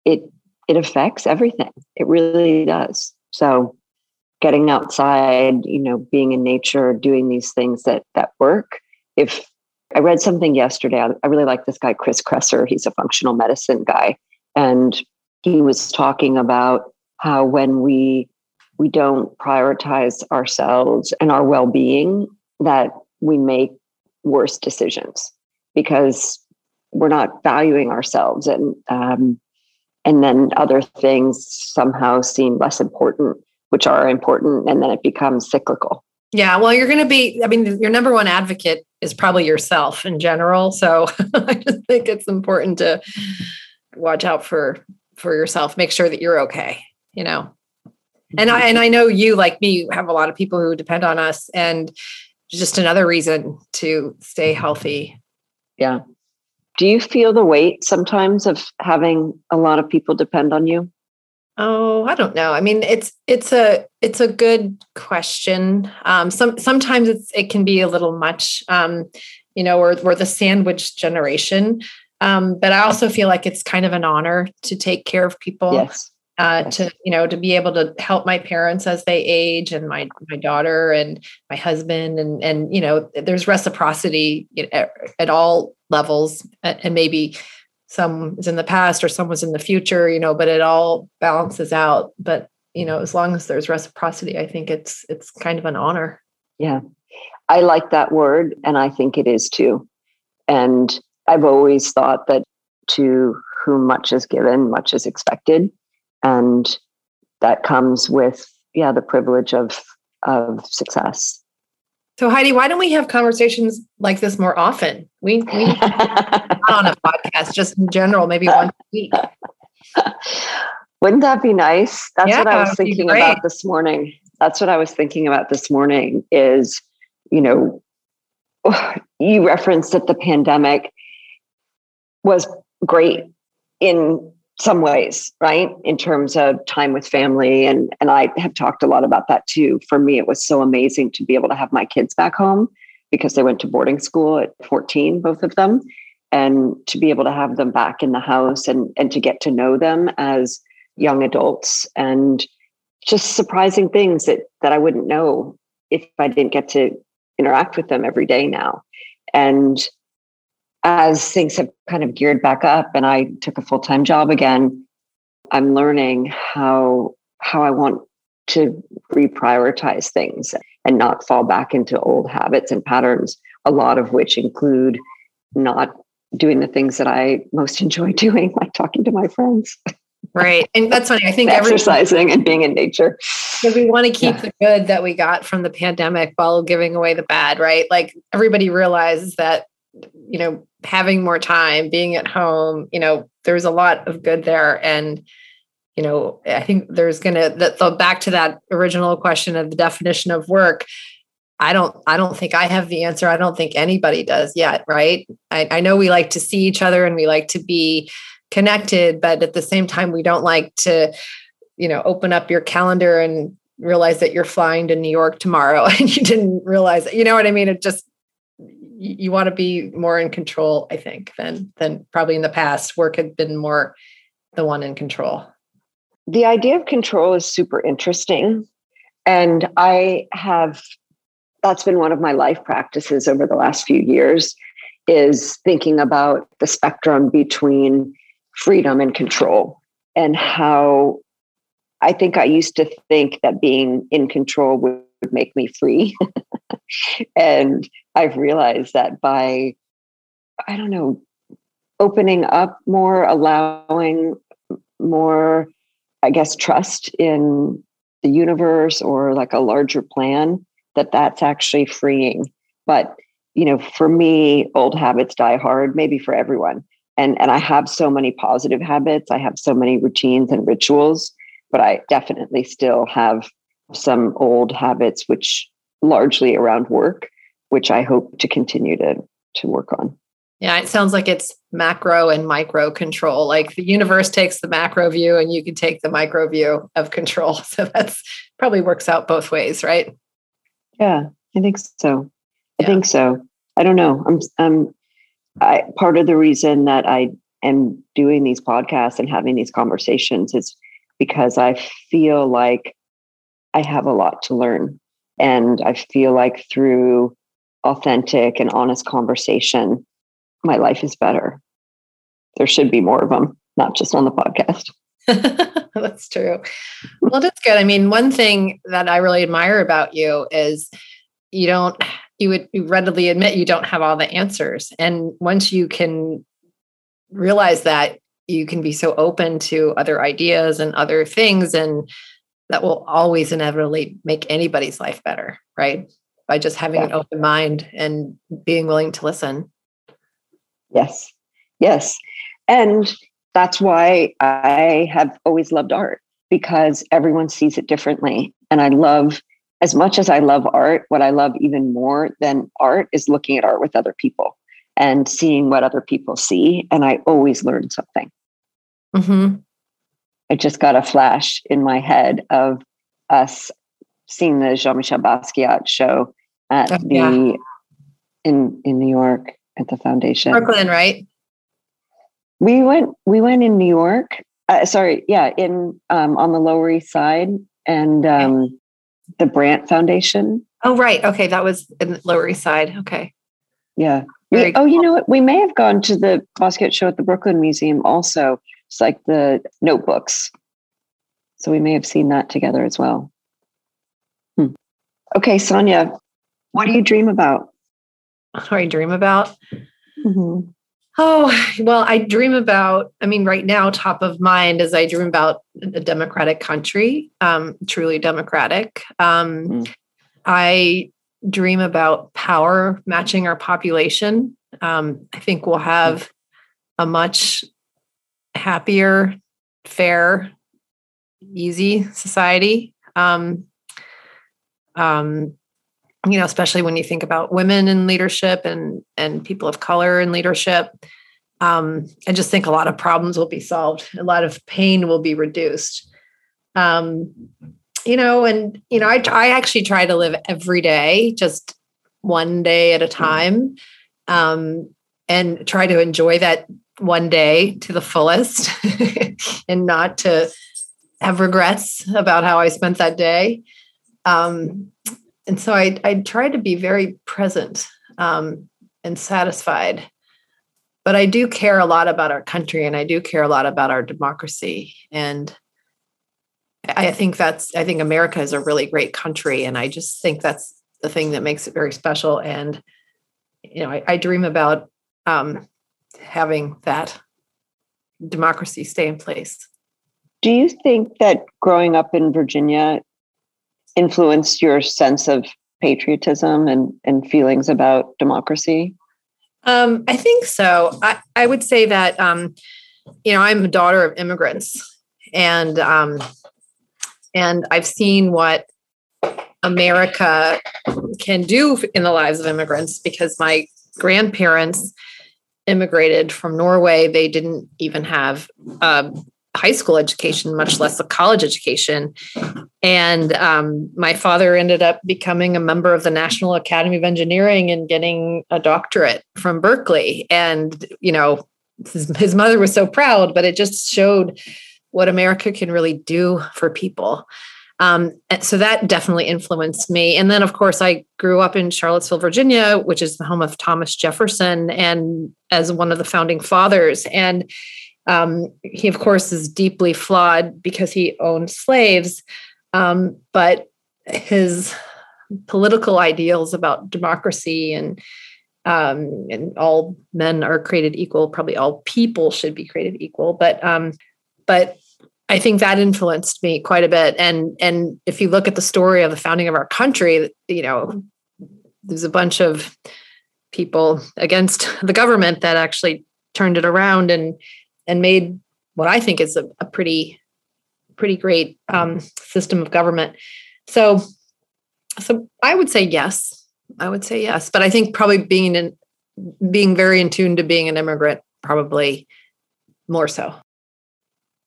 it it affects everything. It really does. So getting outside, you know, being in nature, doing these things that that work. If I read something yesterday, I, really like this guy Chris Kresser. He's a functional medicine guy, and he was talking about how when we we don't prioritize ourselves and our well-being, that we make worse decisions because we're not valuing ourselves. And um, and then other things somehow seem less important which are important and then it becomes cyclical yeah well you're going to be i mean your number one advocate is probably yourself in general so i just think it's important to watch out for for yourself make sure that you're okay you know? And i mm-hmm. and i know you like me have a lot of people who depend on us and just another reason to stay healthy. Yeah. Do you feel the weight sometimes of having a lot of people depend on you Oh, I don't know. I mean, it's it's a it's a good question. Um, some sometimes it's it can be a little much. Um, you know, we're we're the sandwich generation, um, but I also feel like it's kind of an honor to take care of people. Yes. Uh, yes. to you know to be able to help my parents as they age and my my daughter and my husband and and you know there's reciprocity at, at all levels and maybe some is in the past or some was in the future you know but it all balances out. But you know as long as there's reciprocity i think it's it's kind of an honor. Yeah. I like that word and i think it is too. And i've always thought that to whom much is given much is expected. And that comes with yeah the privilege of of success so Heidi, why don't we have conversations like this more often? We, we not on a podcast, just in general, maybe once a week. Wouldn't that be nice? That's yeah, what I was thinking about this morning. That's what I was thinking about this morning is, you know, you referenced that the pandemic was great in some ways, right? In terms of time with family. And, and I have talked a lot about that too. For me, it was so amazing to be able to have my kids back home because they went to boarding school at 14, both of them. And to be able to have them back in the house and, and to get to know them as young adults and just surprising things that, that I wouldn't know if I didn't get to interact with them every day now. And as things have kind of geared back up and I took a full-time job again, I'm learning how how I want to reprioritize things and not fall back into old habits and patterns, a lot of which include not doing the things that I most enjoy doing, like talking to my friends. Right. And that's funny. I think exercising and being in nature. Because we want to keep yeah. the good that we got from the pandemic while giving away the bad, right? Like everybody realizes that, you know, having more time, being at home, you know, there's a lot of good there. And, you know, I think there's gonna the, back to that original question of the definition of work. I don't I don't think I have the answer. I don't think anybody does yet, right? I, I know we like to see each other and we like to be connected, but at the same time, we don't like to, you know, open up your calendar and realize that you're flying to New York tomorrow and you didn't realize it. You know what I mean? It just you want to be more in control i think than than probably in the past. Work had been more the one in control. The idea of control is super interesting and i have that's been one of my life practices over the last few years is thinking about the spectrum between freedom and control and how i think i used to think that being in control would make me free. And I've realized that by, I don't know, opening up more, allowing more, I guess, trust in the universe or like a larger plan, that that's actually freeing. But, you know, for me, old habits die hard, maybe for everyone. And, and I have so many positive habits. I have so many routines and rituals, but I definitely still have some old habits, which largely around work, which I hope to continue to, to work on. Yeah, it sounds like it's macro and micro control. Like the universe takes the macro view and you can take the micro view of control. So that's probably works out both ways, right? Yeah, I think so. I think so. I don't know. I'm I'm I part of the reason that I am doing these podcasts and having these conversations is because I feel like I have a lot to learn. And I feel like through authentic and honest conversation, my life is better. There should be more of them, not just on the podcast. that's true. Well, that's good. I mean, one thing that I really admire about you is you don't, you would readily admit you don't have all the answers. And once you can realize that, you can be so open to other ideas and other things. And that will always inevitably make anybody's life better, right? By just having yeah. an open mind and being willing to listen. Yes. Yes. And that's why I have always loved art because everyone sees it differently. And I love, as much as I love art, what I love even more than art is looking at art with other people and seeing what other people see. And I always learn something. Mm-hmm. I just got a flash in my head of us seeing the Jean Michel Basquiat show at oh, the yeah. in in New York at the foundation. Brooklyn, right? We went we went in New York. Uh, sorry, yeah, in um, on the Lower East Side and um, okay. the Brant Foundation. Oh, right. Okay, that was in the Lower East Side. Okay. Yeah. We, oh, you know what? We may have gone to the Basquiat show at the Brooklyn Museum also. It's like the notebooks. So we may have seen that together as well. Hmm. Okay, Sonja, what do you dream about? What do I dream about? Mm-hmm. Oh, well, I dream about, I mean, right now, top of mind is I dream about a democratic country, um, truly democratic. Um, mm. I dream about power matching our population. Um, I think we'll have a much happier, fair, easy society. Um, um, you know, especially when you think about women in leadership and and people of color in leadership. Um, I just think a lot of problems will be solved. A lot of pain will be reduced. Um, you know, and you know, I I actually try to live every day, just one day at a time, um, and try to enjoy that one day to the fullest, and not to have regrets about how I spent that day. Um, and so I, I tried to be very present um, and satisfied. But I do care a lot about our country and I do care a lot about our democracy. And I think that's, I think America is a really great country. And I just think that's the thing that makes it very special. And, you know, I, I dream about um, having that democracy stay in place. Do you think that growing up in Virginia influenced your sense of patriotism and, and feelings about democracy? Um, I think so. I, I would say that, um, you know, I'm a daughter of immigrants and, um, and I've seen what America can do in the lives of immigrants because my grandparents immigrated from Norway. They didn't even have um, high school education, much less a college education. And um, my father ended up becoming a member of the National Academy of Engineering and getting a doctorate from Berkeley. And, you know, his, his mother was so proud, but it just showed what America can really do for people. Um, so that definitely influenced me. And then, of course, I grew up in Charlottesville, Virginia, which is the home of Thomas Jefferson, and as one of the founding fathers. And um, he, of course, is deeply flawed because he owned slaves, um, but his political ideals about democracy and um, and all men are created equal. Probably all people should be created equal, but um, but I think that influenced me quite a bit. And and if you look at the story of the founding of our country, you know, there's a bunch of people against the government that actually turned it around and and made what I think is a, a pretty pretty great um, system of government. So so I would say yes. I would say yes, but I think probably being in being very in tune to being an immigrant, probably more so.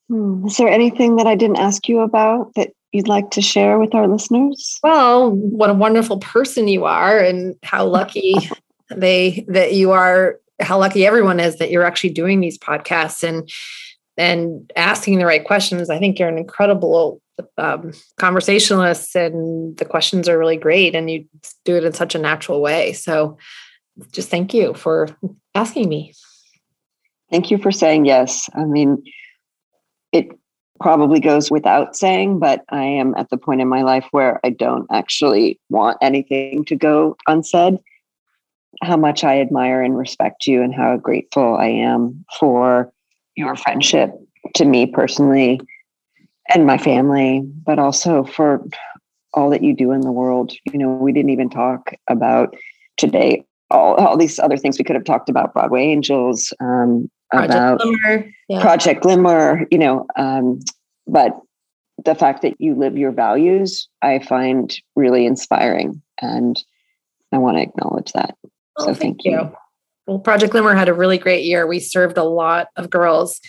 Hmm. Is there anything that I didn't ask you about that you'd like to share with our listeners? Well, what a wonderful person you are, and how lucky they that you are. How lucky everyone is that you're actually doing these podcasts and and asking the right questions. I think you're an incredible um, conversationalist, and the questions are really great, and you do it in such a natural way. So, just thank you for asking me. Thank you for saying yes. I mean, it probably goes without saying, but I am at the point in my life where I don't actually want anything to go unsaid. How much I admire and respect you, and how grateful I am for your friendship to me personally and my family, but also for all that you do in the world. You know, we didn't even talk about today all, all these other things we could have talked about Broadway Angels, um, Project about Glimmer. Yeah. Project Glimmer, you know, um, but the fact that you live your values, I find really inspiring. And I want to acknowledge that. Oh, so thank, thank you. you. Well, Project Glimmer had a really great year. We served a lot of girls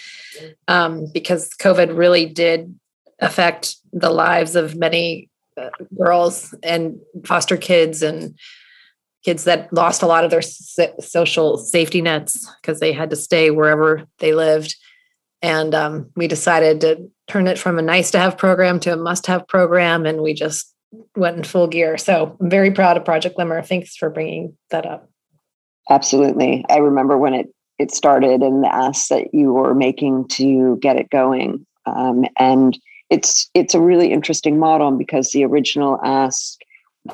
um, because COVID really did affect the lives of many uh, girls and foster kids and kids that lost a lot of their social safety nets because they had to stay wherever they lived. And um, we decided to turn it from a nice to have program to a must have program. And we just went in full gear. So I'm very proud of Project Glimmer. Thanks for bringing that up. Absolutely. I remember when it, it started and the asks that you were making to get it going. Um, and it's it's a really interesting model because the original ask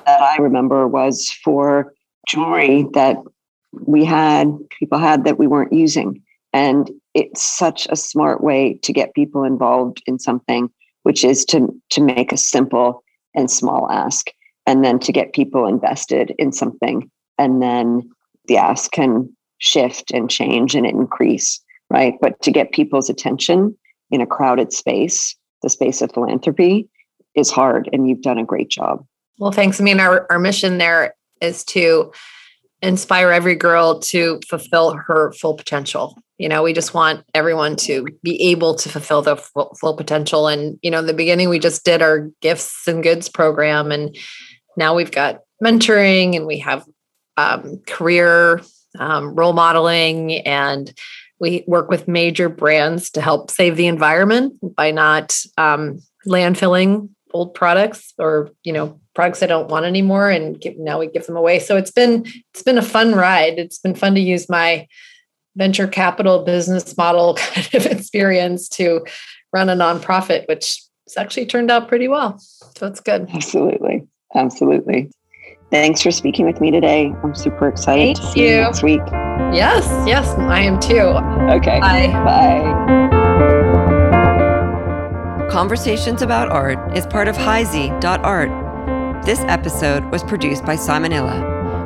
that I remember was for jewelry that we had people had that we weren't using and it's such a smart way to get people involved in something which is to to make a simple and small ask and then to get people invested in something and then the ask can shift and change and increase right but to get people's attention in a crowded space the space of philanthropy is hard and you've done a great job well thanks i mean our, our mission there is to inspire every girl to fulfill her full potential. You know, we just want everyone to be able to fulfill their full, full, potential. And, you know, in the beginning, we just did our gifts and goods program. And now we've got mentoring and we have um, career um, role modeling. And we work with major brands to help save the environment by not um, landfilling old products or you know products I don't want anymore, and give, now we give them away. So it's been it's been a fun ride. It's been fun to use my venture capital business model kind of experience to run a nonprofit, which has actually turned out pretty well. So it's good. Absolutely, absolutely. Thanks for speaking with me today. I'm super excited Thank to see you. you next week. Yes, yes, I am too. Okay. Bye. Bye. Conversations About Art is part of HiZ.art. This episode was produced by Simon Illa.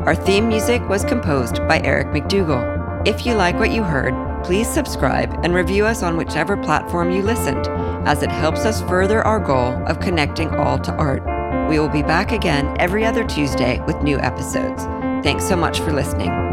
Our theme music was composed by Eric McDougall. If you like what you heard, please subscribe and review us on whichever platform you listened, as it helps us further our goal of connecting all to art. We will be back again every other Tuesday with new episodes. Thanks so much for listening.